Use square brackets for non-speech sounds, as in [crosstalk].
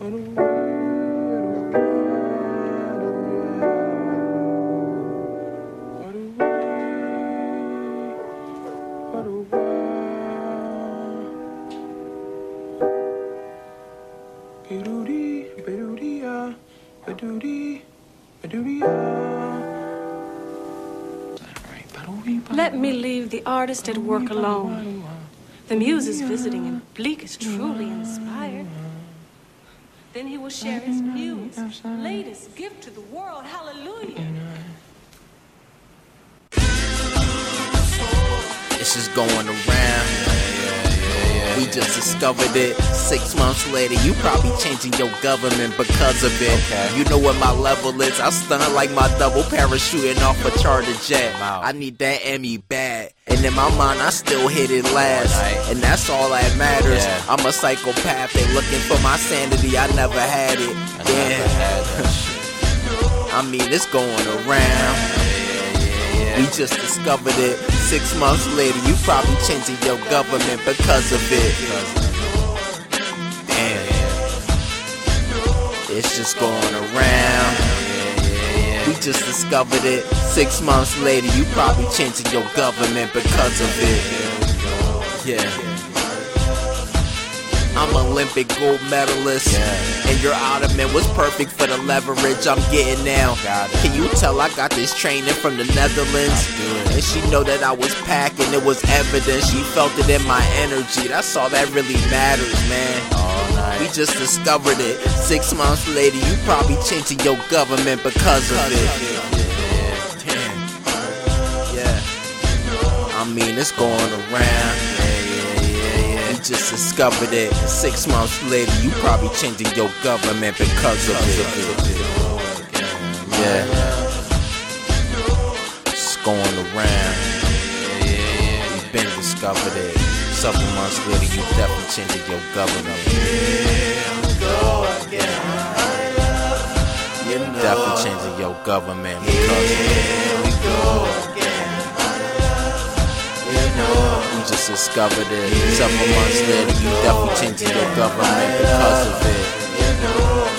Let me leave the artist at work alone. The muse is visiting, and Bleak is truly inspired. Then he will share his muse, latest gift to the world. Hallelujah. It's just going around. We just discovered it. Six months later, you probably changing your government because of it. You know what my level is. I stun like my double parachuting off a charter jet. I need that Emmy bad. And in my mind, I still hit it last. And that's all that matters. I'm a psychopath. They looking for my sanity. I never had it. Damn. [laughs] I mean, it's going around. Just discovered it. Six months later, you probably changing your government because of it. Damn. It's just going around. We just discovered it. Six months later, you probably changing your government because of it. Yeah. I'm Olympic gold medalist. And your ottoman was perfect for the leverage I'm getting now. Can you tell I got this training from the Netherlands? And she know that I was packing, it was evident. She felt it in my energy. That's all that really matters, man. We just discovered it. Six months later, you probably changing your government because of it. Yeah. I mean, it's going around. Just discovered it. Six months later, you probably changing your government because of it. Yeah. It's going around. We've been discovered it. Several months later, you definitely changing your government. Definitely changing your government because of it. I'm just discovered it. Several months later, you definitely changed the government because of it.